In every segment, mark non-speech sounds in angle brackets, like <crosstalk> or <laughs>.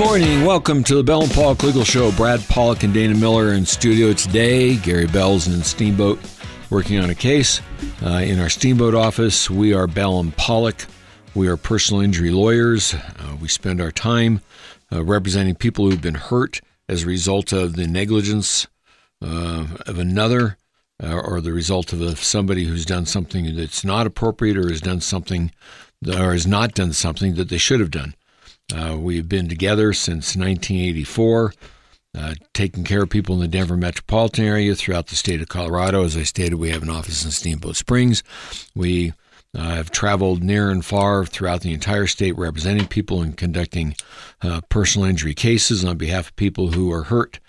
morning. Welcome to the Bell and Pollock Legal Show. Brad Pollock and Dana Miller in studio today. Gary Bell's in Steamboat working on a case. Uh, in our Steamboat office, we are Bell and Pollock. We are personal injury lawyers. Uh, we spend our time uh, representing people who've been hurt as a result of the negligence uh, of another uh, or the result of a, somebody who's done something that's not appropriate or has done something or has not done something that they should have done. Uh, we've been together since 1984, uh, taking care of people in the Denver metropolitan area throughout the state of Colorado. As I stated, we have an office in Steamboat Springs. We uh, have traveled near and far throughout the entire state representing people and conducting uh, personal injury cases on behalf of people who are hurt.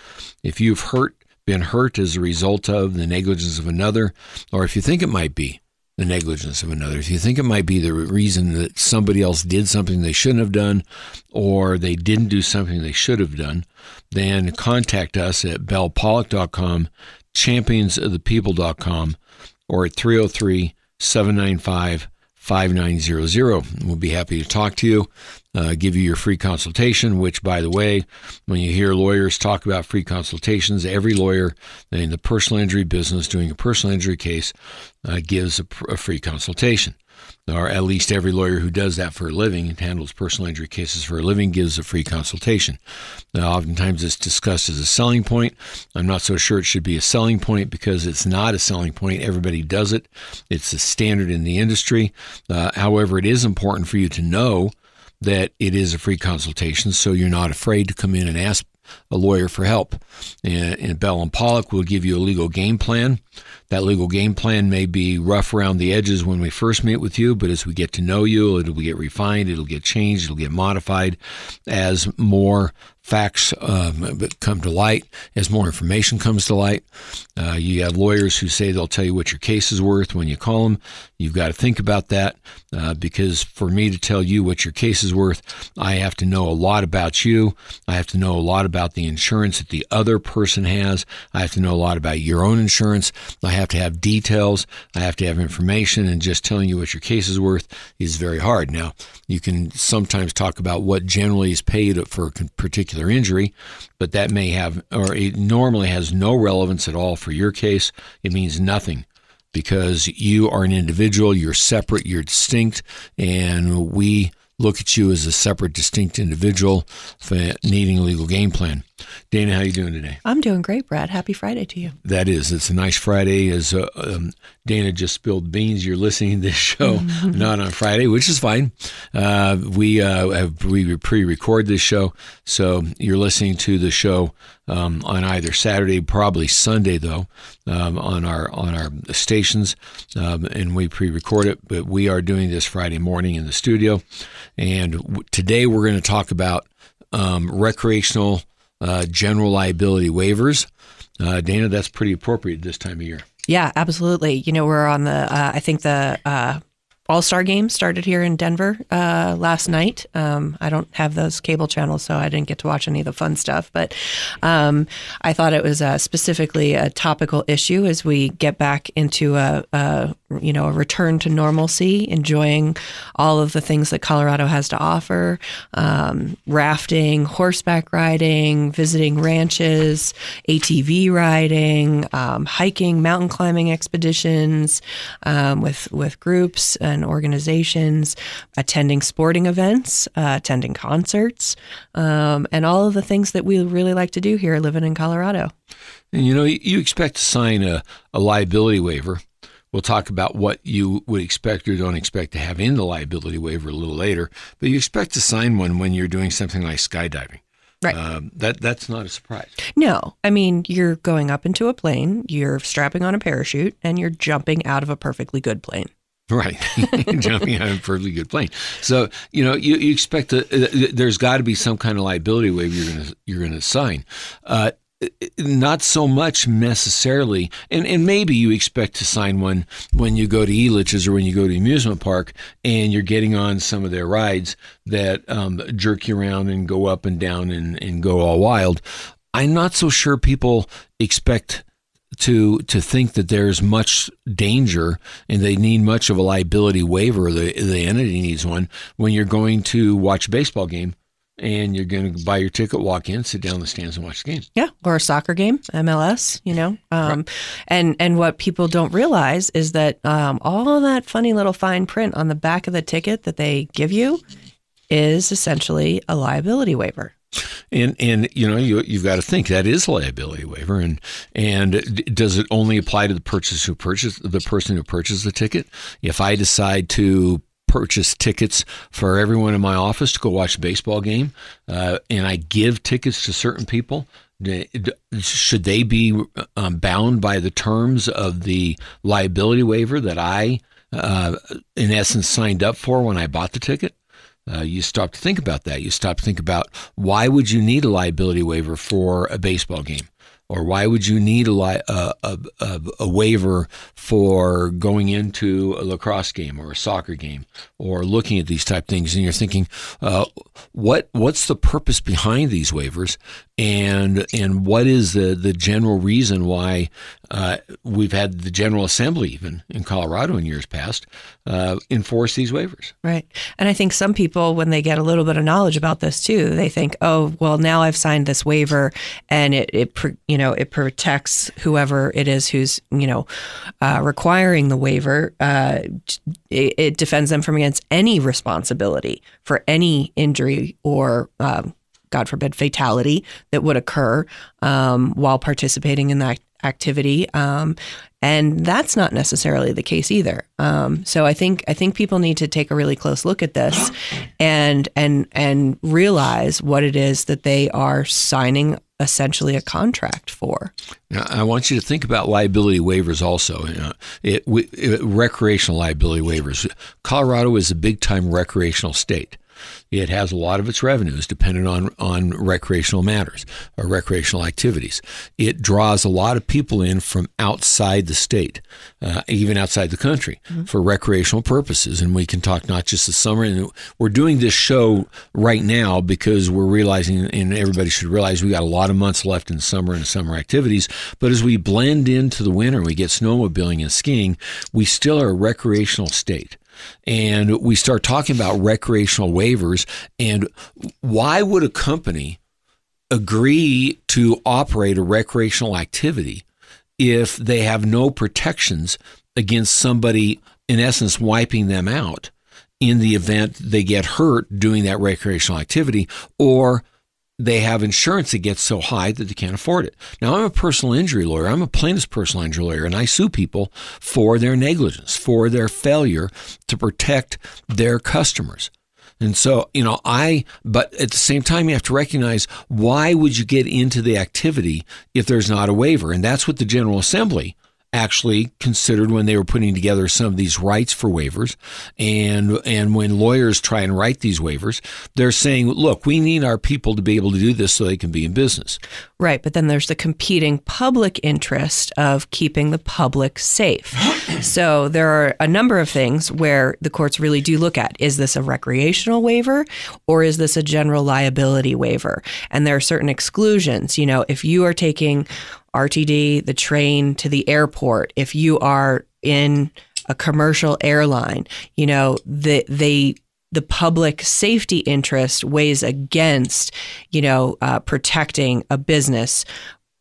If you've hurt, been hurt as a result of the negligence of another, or if you think it might be, the negligence of another. If you think it might be the reason that somebody else did something they shouldn't have done or they didn't do something they should have done, then contact us at bellpollock.com, championsofthepeople.com, or at 303 795 5900. We'll be happy to talk to you, uh, give you your free consultation, which, by the way, when you hear lawyers talk about free consultations, every lawyer in the personal injury business doing a personal injury case uh, gives a, a free consultation or at least every lawyer who does that for a living and handles personal injury cases for a living gives a free consultation. Now, oftentimes it's discussed as a selling point. I'm not so sure it should be a selling point because it's not a selling point. Everybody does it, it's a standard in the industry. Uh, however, it is important for you to know that it is a free consultation so you're not afraid to come in and ask a lawyer for help. And, and Bell and Pollock will give you a legal game plan. That legal game plan may be rough around the edges when we first meet with you, but as we get to know you, it'll get refined, it'll get changed, it'll get modified as more facts um, come to light, as more information comes to light. Uh, you have lawyers who say they'll tell you what your case is worth when you call them. You've got to think about that uh, because for me to tell you what your case is worth, I have to know a lot about you. I have to know a lot about the insurance that the other person has. I have to know a lot about your own insurance. I have to have details. I have to have information, and just telling you what your case is worth is very hard. Now, you can sometimes talk about what generally is paid for a particular injury, but that may have, or it normally has no relevance at all for your case. It means nothing because you are an individual, you're separate, you're distinct, and we look at you as a separate, distinct individual needing a legal game plan. Dana, how you doing today? I'm doing great, Brad. Happy Friday to you. That is. It's a nice Friday. As uh, um, Dana just spilled beans, you're listening to this show <laughs> not on Friday, which is fine. Uh, we uh, have we pre-record this show, so you're listening to the show um, on either Saturday, probably Sunday though, um, on our on our stations, um, and we pre-record it. But we are doing this Friday morning in the studio, and w- today we're going to talk about um, recreational uh, general liability waivers. Uh, Dana, that's pretty appropriate this time of year. Yeah, absolutely. You know, we're on the, uh, I think the uh, all Star game started here in Denver uh, last night. Um, I don't have those cable channels, so I didn't get to watch any of the fun stuff. But um, I thought it was specifically a topical issue as we get back into a, a, you know a return to normalcy, enjoying all of the things that Colorado has to offer: um, rafting, horseback riding, visiting ranches, ATV riding, um, hiking, mountain climbing expeditions um, with with groups and organizations, attending sporting events, uh, attending concerts, um, and all of the things that we really like to do here living in Colorado. You know, you expect to sign a, a liability waiver. We'll talk about what you would expect or don't expect to have in the liability waiver a little later, but you expect to sign one when you're doing something like skydiving. Right. Um, that that's not a surprise. No, I mean you're going up into a plane, you're strapping on a parachute, and you're jumping out of a perfectly good plane. Right, <laughs> jumping out of a perfectly good plane. So you know you, you expect to, uh, there's got to be some kind of liability waiver you're going to you're going to sign. Uh, not so much necessarily, and, and maybe you expect to sign one when you go to Elitch's or when you go to amusement park and you're getting on some of their rides that um, jerk you around and go up and down and, and go all wild. I'm not so sure people expect to to think that there's much danger and they need much of a liability waiver. The the entity needs one when you're going to watch a baseball game and you're going to buy your ticket, walk in, sit down in the stands, and watch the game. Yeah, or a soccer game, MLS. You know, um, right. and and what people don't realize is that um, all that funny little fine print on the back of the ticket that they give you is essentially a liability waiver. And and you know you you've got to think that is a liability waiver and and does it only apply to the purchase who purchase the person who purchased the ticket? If I decide to purchase tickets for everyone in my office to go watch a baseball game, uh, and I give tickets to certain people. Should they be um, bound by the terms of the liability waiver that I, uh, in essence, signed up for when I bought the ticket? Uh, you stop to think about that. You stop to think about why would you need a liability waiver for a baseball game? Or why would you need a, li- a, a, a, waiver for going into a lacrosse game or a soccer game or looking at these type things? And you're thinking, uh, what what's the purpose behind these waivers, and and what is the the general reason why uh, we've had the General Assembly, even in Colorado in years past, uh, enforce these waivers. Right. And I think some people, when they get a little bit of knowledge about this too, they think, oh, well, now I've signed this waiver and it, it you know, it protects whoever it is who's, you know, uh, requiring the waiver. Uh, it, it, defends them from against any responsibility for any injury or um, God forbid, fatality that would occur um, while participating in that activity. Um, and that's not necessarily the case either. Um, so I think I think people need to take a really close look at this and and and realize what it is that they are signing essentially a contract for. Now, I want you to think about liability waivers also. You know, it, it, recreational liability waivers. Colorado is a big time recreational state. It has a lot of its revenues dependent on, on recreational matters or recreational activities. It draws a lot of people in from outside the state, uh, even outside the country, mm-hmm. for recreational purposes. And we can talk not just the summer. And we're doing this show right now because we're realizing, and everybody should realize, we got a lot of months left in summer and summer activities. But as we blend into the winter, we get snowmobiling and skiing, we still are a recreational state and we start talking about recreational waivers and why would a company agree to operate a recreational activity if they have no protections against somebody in essence wiping them out in the event they get hurt doing that recreational activity or they have insurance that gets so high that they can't afford it. Now, I'm a personal injury lawyer. I'm a plaintiff's personal injury lawyer, and I sue people for their negligence, for their failure to protect their customers. And so, you know, I, but at the same time, you have to recognize why would you get into the activity if there's not a waiver? And that's what the General Assembly actually considered when they were putting together some of these rights for waivers. And and when lawyers try and write these waivers they're saying look we need our people to be able to do this so they can be in business. Right but then there's the competing public interest of keeping the public safe. <gasps> So there are a number of things where the courts really do look at is this a recreational waiver or is this a general liability waiver? And there are certain exclusions. You know if you are taking RTD, the train to the airport, if you are in a commercial airline, you know, the, they, the public safety interest weighs against, you know, uh, protecting a business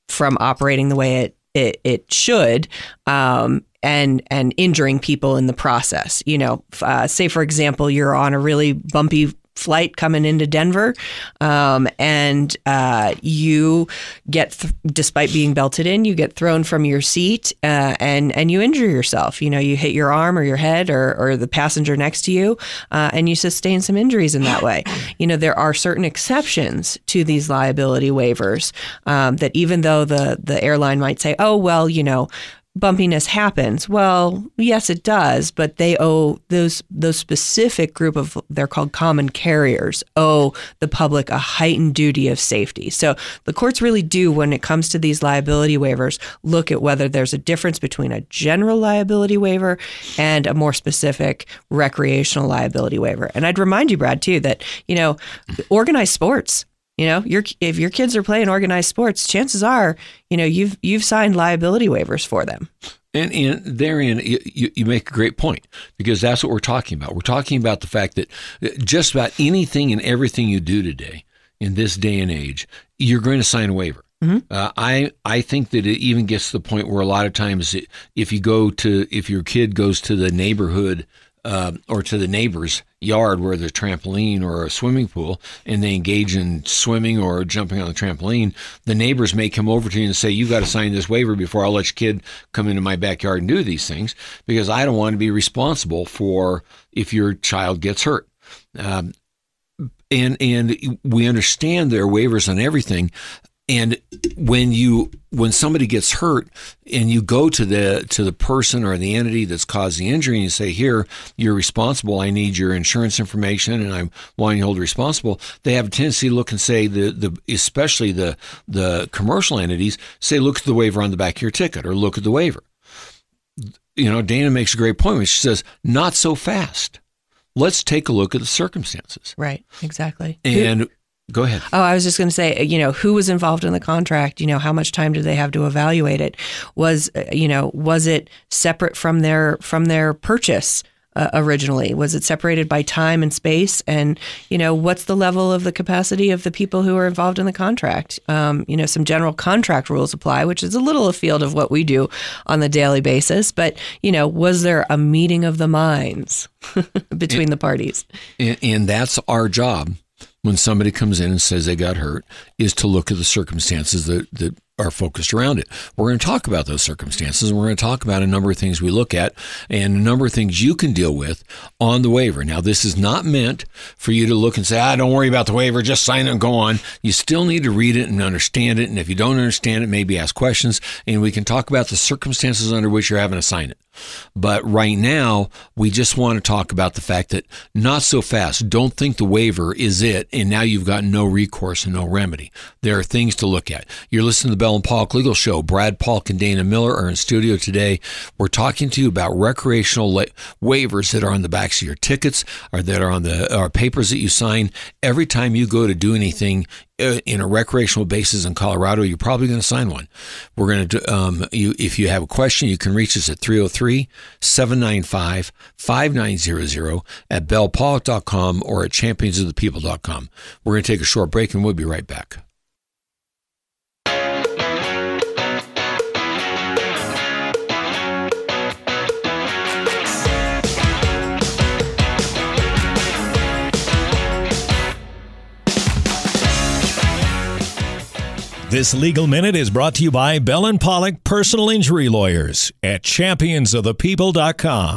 from operating the way it it, it should, um, and and injuring people in the process. You know, uh, say for example, you're on a really bumpy flight coming into Denver, um, and uh, you get, th- despite being belted in, you get thrown from your seat uh, and and you injure yourself. You know, you hit your arm or your head or or the passenger next to you, uh, and you sustain some injuries in that way. You know, there are certain exceptions to these liability waivers um, that even though the the airline might say, oh well, you know bumpiness happens. Well, yes, it does, but they owe those those specific group of they're called common carriers owe the public a heightened duty of safety. So the courts really do, when it comes to these liability waivers, look at whether there's a difference between a general liability waiver and a more specific recreational liability waiver. And I'd remind you, Brad, too, that you know organized sports you know, your if your kids are playing organized sports, chances are, you know, you've you've signed liability waivers for them. And, and therein, you, you make a great point because that's what we're talking about. We're talking about the fact that just about anything and everything you do today in this day and age, you're going to sign a waiver. Uh, I I think that it even gets to the point where a lot of times, it, if you go to if your kid goes to the neighborhood uh, or to the neighbor's yard where there's a trampoline or a swimming pool, and they engage in swimming or jumping on the trampoline, the neighbors may come over to you and say, You've got to sign this waiver before I'll let your kid come into my backyard and do these things because I don't want to be responsible for if your child gets hurt." Um, and and we understand there are waivers on everything and when you when somebody gets hurt and you go to the to the person or the entity that's caused the injury and you say here you're responsible i need your insurance information and i'm wanting to hold responsible they have a tendency to look and say the the especially the the commercial entities say look at the waiver on the back of your ticket or look at the waiver you know dana makes a great point when she says not so fast let's take a look at the circumstances Right. Exactly. and go ahead Oh, I was just going to say, you know, who was involved in the contract? You know, how much time did they have to evaluate it? Was, uh, you know, was it separate from their from their purchase uh, originally? Was it separated by time and space? And you know, what's the level of the capacity of the people who are involved in the contract? Um, you know, some general contract rules apply, which is a little afield of what we do on the daily basis. But you know, was there a meeting of the minds <laughs> between the parties? and, and that's our job when somebody comes in and says they got hurt is to look at the circumstances that, that are focused around it. We're going to talk about those circumstances and we're going to talk about a number of things we look at and a number of things you can deal with on the waiver. Now, this is not meant for you to look and say, ah, don't worry about the waiver, just sign it and go on. You still need to read it and understand it. And if you don't understand it, maybe ask questions and we can talk about the circumstances under which you're having to sign it. But right now, we just want to talk about the fact that not so fast. Don't think the waiver is it, and now you've got no recourse and no remedy. There are things to look at. You're listening to the Bell and Pollock Legal Show. Brad Pollock and Dana Miller are in studio today. We're talking to you about recreational la- waivers that are on the backs of your tickets or that are on the or papers that you sign every time you go to do anything uh, in a recreational basis in Colorado, you're probably going to sign one. We're going to, um, you, if you have a question, you can reach us at 303 795 5900 at bellpollock.com or at championsofthepeople.com. We're going to take a short break and we'll be right back. This legal minute is brought to you by Bell and Pollock Personal Injury Lawyers at championsofthepeople.com.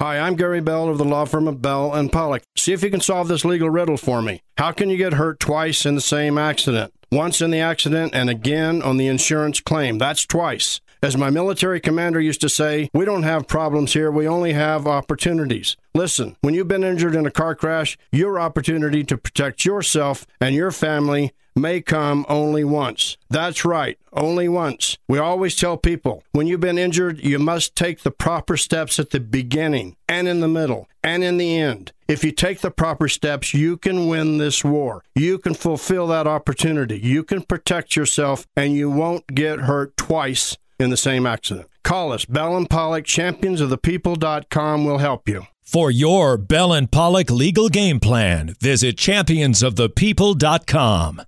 Hi, I'm Gary Bell of the law firm of Bell and Pollock. See if you can solve this legal riddle for me. How can you get hurt twice in the same accident? Once in the accident and again on the insurance claim. That's twice. As my military commander used to say, we don't have problems here, we only have opportunities. Listen, when you've been injured in a car crash, your opportunity to protect yourself and your family may come only once. That's right, only once. We always tell people when you've been injured, you must take the proper steps at the beginning and in the middle and in the end. If you take the proper steps, you can win this war. You can fulfill that opportunity. You can protect yourself and you won't get hurt twice in the same accident. Call us. Bell and Pollock, championsofthepeople.com will help you. For your Bell and Pollock legal game plan, visit championsofthepeople.com.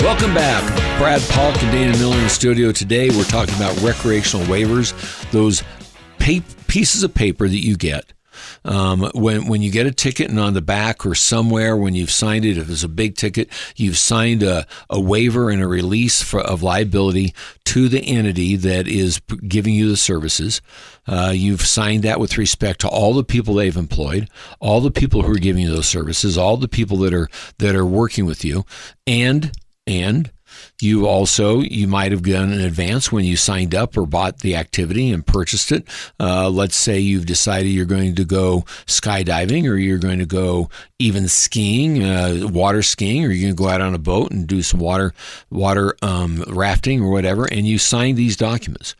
Welcome back. Brad Pollock and Dana Miller in studio today. We're talking about recreational waivers, those pa- pieces of paper that you get. Um, when when you get a ticket and on the back or somewhere when you've signed it, if it's a big ticket, you've signed a, a waiver and a release for, of liability to the entity that is giving you the services. Uh, you've signed that with respect to all the people they've employed, all the people who are giving you those services, all the people that are that are working with you, and and you also you might have done in advance when you signed up or bought the activity and purchased it. Uh, let's say you've decided you're going to go skydiving or you're going to go even skiing, uh, water skiing, or you're going to go out on a boat and do some water water um, rafting or whatever, and you sign these documents.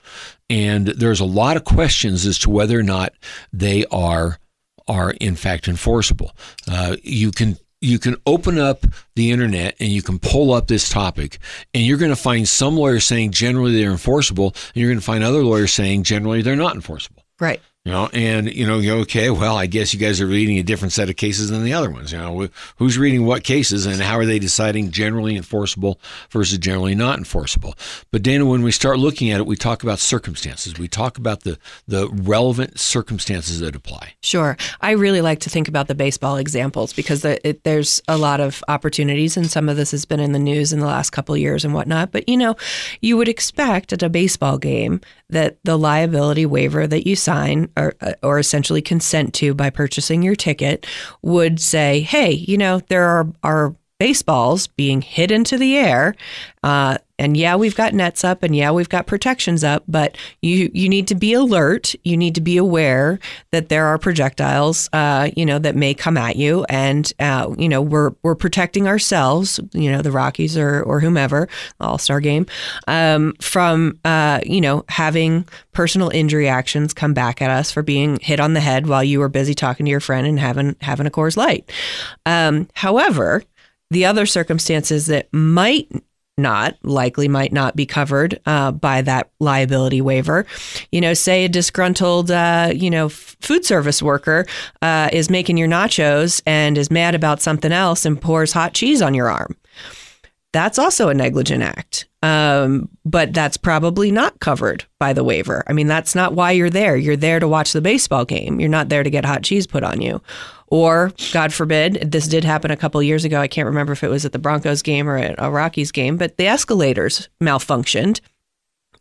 And there's a lot of questions as to whether or not they are are in fact enforceable. Uh, you can you can open up the internet and you can pull up this topic and you're going to find some lawyers saying generally they're enforceable and you're going to find other lawyers saying generally they're not enforceable Right. You know and you know okay well i guess you guys are reading a different set of cases than the other ones you know who's reading what cases and how are they deciding generally enforceable versus generally not enforceable but dana when we start looking at it we talk about circumstances we talk about the the relevant circumstances that apply Sure. I really like to think about the baseball examples because the, it, there's a lot of opportunities, and some of this has been in the news in the last couple years and whatnot. But you know, you would expect at a baseball game that the liability waiver that you sign or, uh, or essentially consent to by purchasing your ticket would say, hey, you know, there are, are baseballs being hit into the air. Uh, and yeah, we've got nets up and yeah, we've got protections up, but you you need to be alert. You need to be aware that there are projectiles, uh, you know, that may come at you, and uh, you know we're we're protecting ourselves, you know, the Rockies or or whomever, All Star Game, um, from uh, you know having personal injury actions come back at us for being hit on the head while you were busy talking to your friend and having having a Coors Light. Um, however, the other circumstances that might not likely might not be covered uh, by that liability waiver. You know, say a disgruntled, uh, you know, f- food service worker uh, is making your nachos and is mad about something else and pours hot cheese on your arm. That's also a negligent act. Um, but that's probably not covered by the waiver. I mean, that's not why you're there. You're there to watch the baseball game. You're not there to get hot cheese put on you. Or, God forbid, this did happen a couple years ago. I can't remember if it was at the Broncos game or at a Rockies game, but the escalators malfunctioned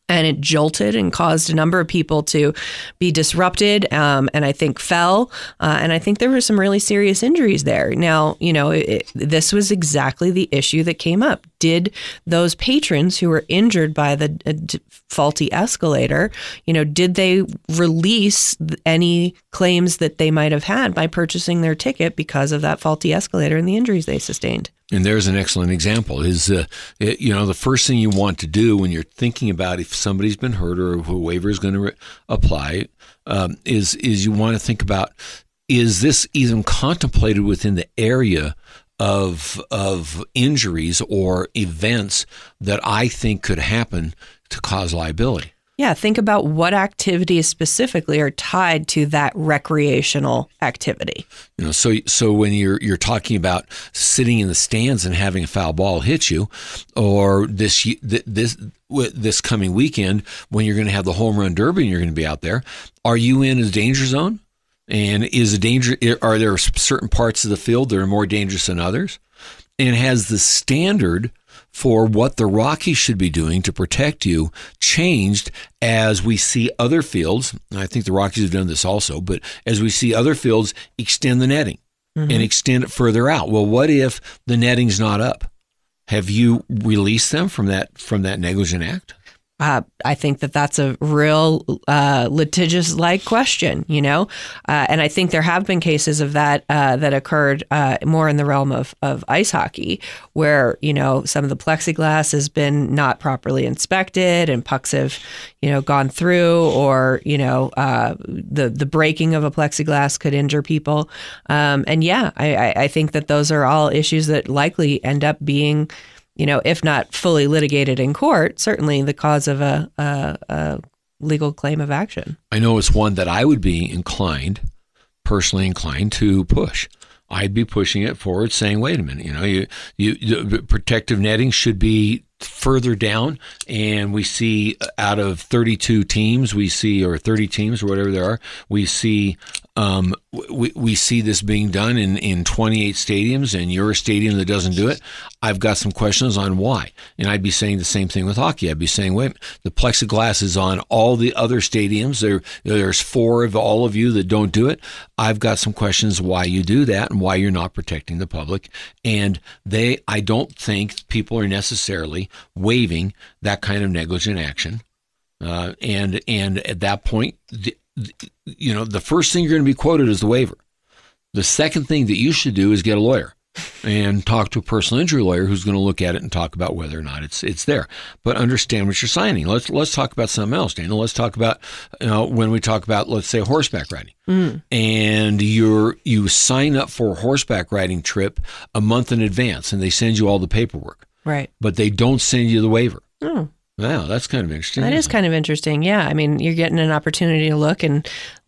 and it jolted and caused a number of people to be disrupted um, and I think fell. Uh, and I think there were some really serious injuries there. Now, you know, it, it- this was exactly the issue that came up. Did those patrons who were injured by the uh, d- faulty escalator, you know, did they release any claims that they might have had by purchasing their ticket because of that faulty escalator and the injuries they sustained? And there's an excellent example. Is uh, it, you know the first thing you want to do when you're thinking about if somebody's been hurt or if a waiver is going to re- apply um, is is you want to think about is this even contemplated within the area of of injuries or events that I think could happen to cause liability. Yeah, think about what activities specifically are tied to that recreational activity. You know, so so when you're you're talking about sitting in the stands and having a foul ball hit you, or this this this coming weekend when you're going to have the home run derby and you're going to be out there, are you in a danger zone? And is a danger? Are there certain parts of the field that are more dangerous than others? And has the standard for what the Rockies should be doing to protect you changed as we see other fields? I think the Rockies have done this also, but as we see other fields extend the netting mm-hmm. and extend it further out. Well, what if the netting's not up? Have you released them from that from that negligent act? Uh, I think that that's a real uh, litigious-like question, you know, uh, and I think there have been cases of that uh, that occurred uh, more in the realm of, of ice hockey, where you know some of the plexiglass has been not properly inspected, and pucks have, you know, gone through, or you know, uh, the the breaking of a plexiglass could injure people, um, and yeah, I, I think that those are all issues that likely end up being you know, if not fully litigated in court, certainly the cause of a, a, a legal claim of action. I know it's one that I would be inclined, personally inclined to push. I'd be pushing it forward, saying, "Wait a minute, you know, you, you, protective netting should be further down." And we see uh, out of 32 teams, we see or 30 teams or whatever there are, we see um, we, we see this being done in, in 28 stadiums, and you're a stadium that doesn't do it. I've got some questions on why. And I'd be saying the same thing with hockey. I'd be saying, wait, the plexiglass is on all the other stadiums. There, there's four of all of you that don't do it. I've got some questions why you do that and why you're not protecting the public. And they, I don't think people are necessarily waiving that kind of negligent action. Uh, and and at that point, the, you know, the first thing you're going to be quoted is the waiver. The second thing that you should do is get a lawyer and talk to a personal injury lawyer who's going to look at it and talk about whether or not it's it's there. But understand what you're signing. Let's let's talk about something else, Daniel. Let's talk about you know, when we talk about let's say horseback riding, mm. and you're you sign up for a horseback riding trip a month in advance, and they send you all the paperwork, right? But they don't send you the waiver. Mm. Wow, that's kind of interesting. That is kind of interesting. Yeah. I mean, you're getting an opportunity to look and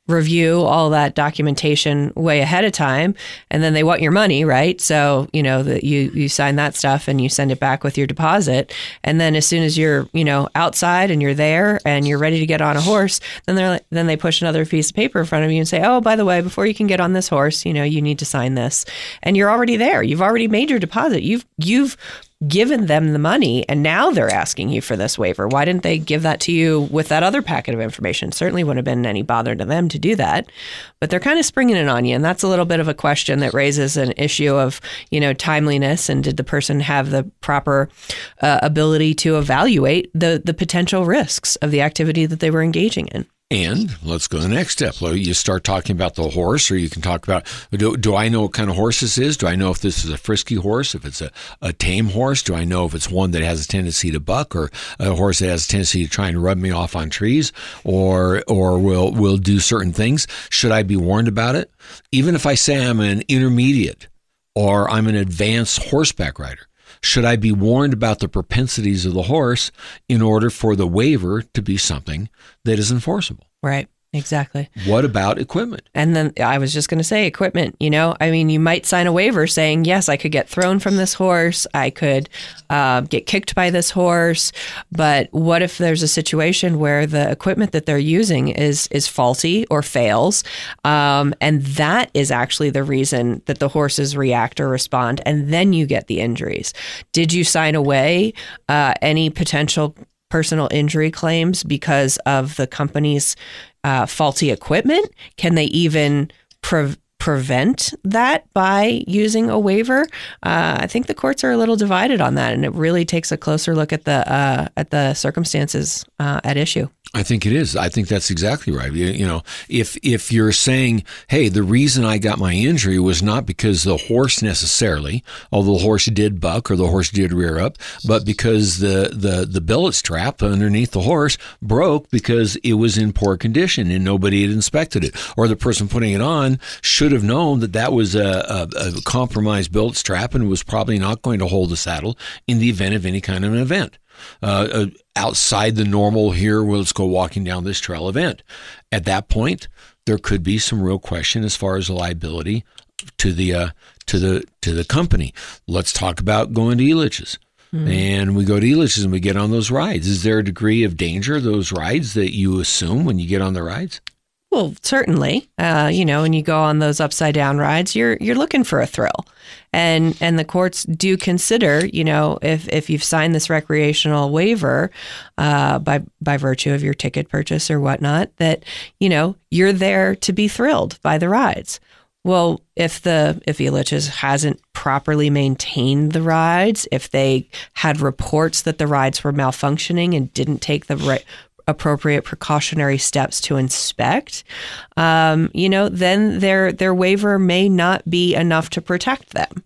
review all that documentation way ahead of time and then they want your money right so you know that you you sign that stuff and you send it back with your deposit and then as soon as you're you know outside and you're there and you're ready to get on a horse then they're like, then they push another piece of paper in front of you and say oh by the way before you can get on this horse you know you need to sign this and you're already there you've already made your deposit you've you've given them the money and now they're asking you for this waiver. Why didn't they give that to you with that other packet of information? Certainly wouldn't have been any bother to them to do that. But they're kind of springing it on you. And that's a little bit of a question that raises an issue of, you know, timeliness and did the person have the proper uh, ability to evaluate the, the potential risks of the activity that they were engaging in? And let's go to the next step. You start talking about the horse, or you can talk about do, do, I know what kind of horse this is? Do I know if this is a frisky horse, if it's a, a tame horse? Do I know if it's one that has a tendency to buck, or a horse that has a tendency to try and rub me off on trees, or or will will do certain things? Should I be warned about it? Even if I say I'm an intermediate or I'm an advanced horseback rider, should I be warned about the propensities of the horse in order for the waiver to be something that is enforceable? Right. Exactly. What about equipment? And then I was just going to say equipment, you know, I mean, you might sign a waiver saying, yes, I could get thrown from this horse. I could uh, get kicked by this horse. But what if there's a situation where the equipment that they're using is, is faulty or fails? Um, and that is actually the reason that the horses react or respond. And then you get the injuries. Did you sign away uh, any potential personal injury claims because of the company's uh, faulty equipment? Can they even pre- prevent that by using a waiver? Uh, I think the courts are a little divided on that, and it really takes a closer look at the uh, at the circumstances uh, at issue. I think it is. I think that's exactly right. You, you, know, if if you're saying, "Hey, the reason I got my injury was not because the horse necessarily, although the horse did buck or the horse did rear up, but because the the the billet strap underneath the horse broke because it was in poor condition and nobody had inspected it, or the person putting it on should have known that that was a, a, a compromised billet strap and was probably not going to hold the saddle in the event of any kind of an event." Uh, uh, outside the normal here, well, let's go walking down this trail event. At that point, there could be some real question as far as the liability to the uh, to the to the company. Let's talk about going to Elitch's. Mm. And we go to Elitch's and we get on those rides. Is there a degree of danger those rides that you assume when you get on the rides? Well, certainly, uh, you know, when you go on those upside down rides, you're you're looking for a thrill, and and the courts do consider, you know, if if you've signed this recreational waiver uh, by by virtue of your ticket purchase or whatnot, that you know you're there to be thrilled by the rides. Well, if the if Elitch's hasn't properly maintained the rides, if they had reports that the rides were malfunctioning and didn't take the right appropriate precautionary steps to inspect, um, you know, then their their waiver may not be enough to protect them.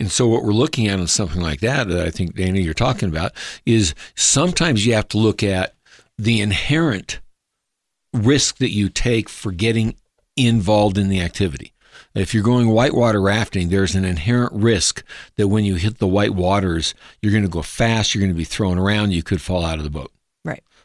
And so, what we're looking at on something like that, that I think Dana you're talking about, is sometimes you have to look at the inherent risk that you take for getting involved in the activity. If you're going whitewater rafting, there's an inherent risk that when you hit the white waters, you're going to go fast, you're going to be thrown around, you could fall out of the boat.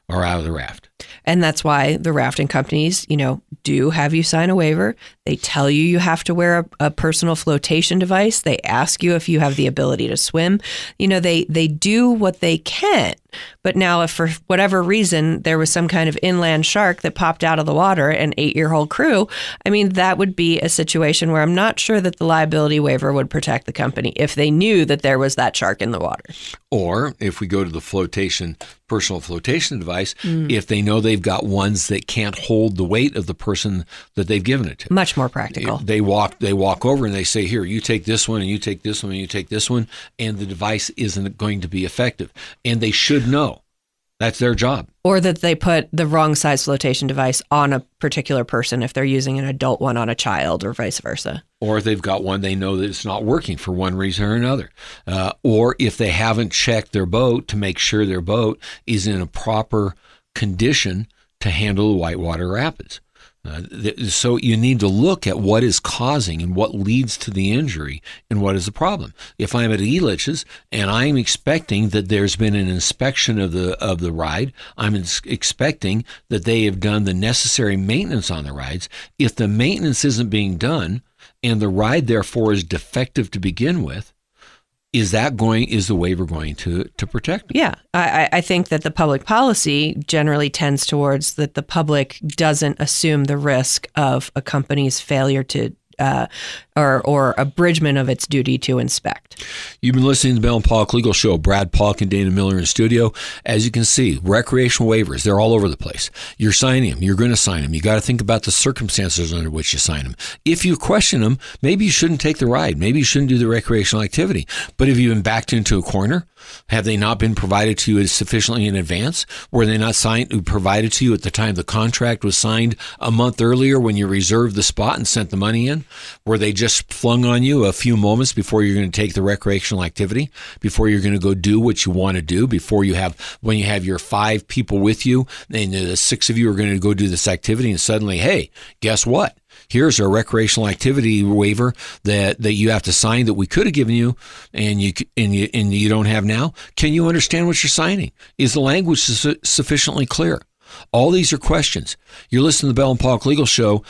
Or out of the raft. And that's why the rafting companies, you know, do have you sign a waiver. They tell you you have to wear a, a, personal flotation device. They ask you if you have the ability to swim. You know, they they do what they can. But now, if for whatever reason there was some kind of inland shark that popped out of the water and ate your whole crew, I mean, that would be a situation where I'm not sure that the liability waiver would protect the company if they knew that there was that shark in the water. Or if we go to the flotation, personal flotation device, mm. if they know they've got ones that can't hold the weight of the person that they've given it to. Much more practical. They walk they walk over and they say, Here, you take this one and you take this one and you take this one, and the device isn't going to be effective. And they should know. That's their job. Or that they put the wrong size flotation device on a particular person if they're using an adult one on a child or vice versa. Or they've got one they know that it's not working for one reason or another. Uh, or if they haven't checked their boat to make sure their boat is in a proper condition to handle the whitewater rapids. Uh, th- so you need to look at what is causing and what leads to the injury and what is the problem. If I'm at Elitch's and I'm expecting that there's been an inspection of the of the ride, I'm expecting that they have done the necessary maintenance on the rides. If the maintenance isn't being done and the ride therefore is defective to begin with, is that going is the waiver going to to protect them? Yeah, I, I think that the public policy generally tends towards that the public doesn't assume the risk of a company's failure to uh, or or abridgment of its duty to inspect. You've been listening to the Bell and Pollock Legal Show. Brad Pollock and Dana Miller in studio. As you can see, recreational waivers, they're all over the place. You're signing them. You're going to sign them. You got to think about the circumstances under which you sign them. If you question them, maybe you shouldn't take the ride. Maybe you shouldn't do the recreational activity. But have you been backed into a corner? Have they not been provided to you sufficiently in advance? Were they not signed provided to you at the time the contract was signed a month earlier when you reserved the spot and sent the money in? Were they just flung on you a few moments before you're going to take the recreational activity, before you're going to go do what you want to do, before you have when you have your five people with you and the six of you are going to go do this activity and suddenly, hey, guess what? Here's a recreational activity waiver that, that you have to sign that we could have given you and you and you and you don't have now. Can you understand what you're signing? Is the language su- sufficiently clear? All these are questions. You're listening to the Bell and Pollock Legal Show.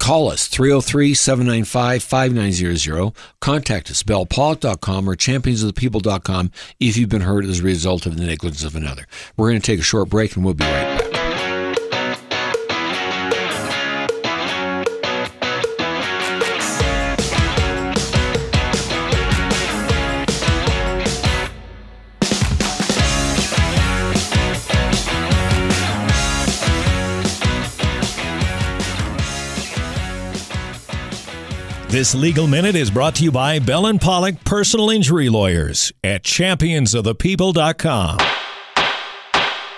Call us 303 795 5900. Contact us, bellpollock.com or championsofthepeople.com if you've been hurt as a result of the negligence of another. We're going to take a short break and we'll be right back. This legal minute is brought to you by Bell and Pollock Personal Injury Lawyers at championsofthepeople.com.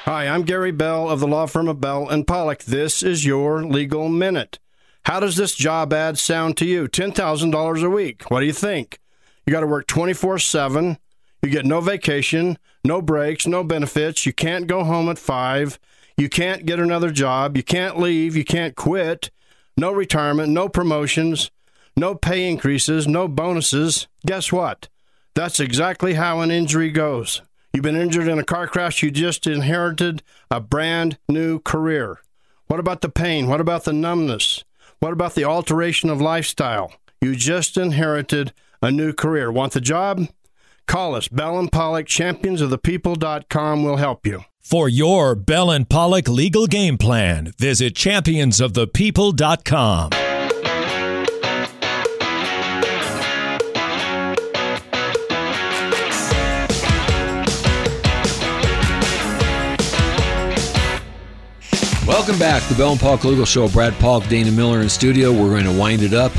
Hi, I'm Gary Bell of the law firm of Bell and Pollock. This is your legal minute. How does this job ad sound to you? $10,000 a week. What do you think? You got to work 24 7. You get no vacation, no breaks, no benefits. You can't go home at 5. You can't get another job. You can't leave. You can't quit. No retirement, no promotions no pay increases, no bonuses. Guess what? That's exactly how an injury goes. You've been injured in a car crash, you just inherited a brand new career. What about the pain? What about the numbness? What about the alteration of lifestyle? You just inherited a new career. Want the job? Call us. Bell and Pollock, championsofthepeople.com will help you. For your Bell and Pollock legal game plan, visit championsofthepeople.com. Welcome back to the Bell and Pollock Legal Show. Brad Pollock, Dana Miller in studio. We're going to wind it up.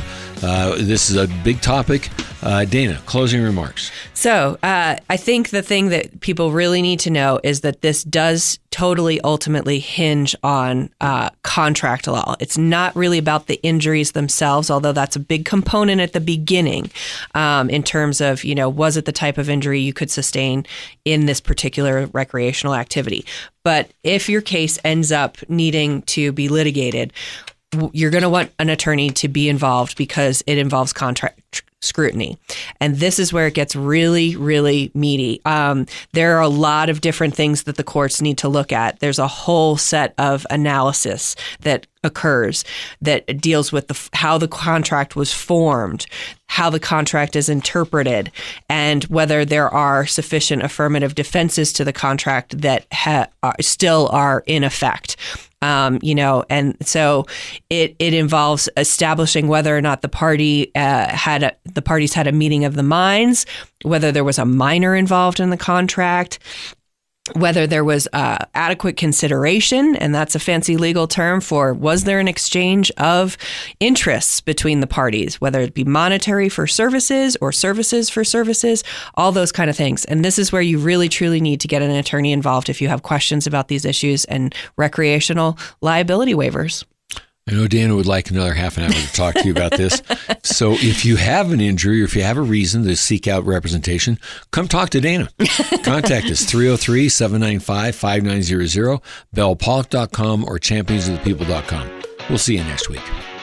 Uh, this is a big topic. Uh, Dana, closing remarks. So, uh, I think the thing that people really need to know is that this does totally ultimately hinge on uh, contract law. It's not really about the injuries themselves, although that's a big component at the beginning um, in terms of, you know, was it the type of injury you could sustain in this particular recreational activity? But if your case ends up needing to be litigated, you're going to want an attorney to be involved because it involves contract scrutiny. And this is where it gets really, really meaty. Um, there are a lot of different things that the courts need to look at. There's a whole set of analysis that occurs that deals with the, how the contract was formed, how the contract is interpreted, and whether there are sufficient affirmative defenses to the contract that ha- are, still are in effect. Um, you know, and so it it involves establishing whether or not the party uh, had a, the parties had a meeting of the minds, whether there was a minor involved in the contract, whether there was uh, adequate consideration, and that's a fancy legal term for was there an exchange of interests between the parties, whether it be monetary for services or services for services, all those kind of things. And this is where you really truly need to get an attorney involved if you have questions about these issues and recreational liability waivers. I know Dana would like another half an hour to talk to you about this. <laughs> so if you have an injury or if you have a reason to seek out representation, come talk to Dana. Contact us 303 795 5900, bellpollock.com or championsofthepeople.com. We'll see you next week.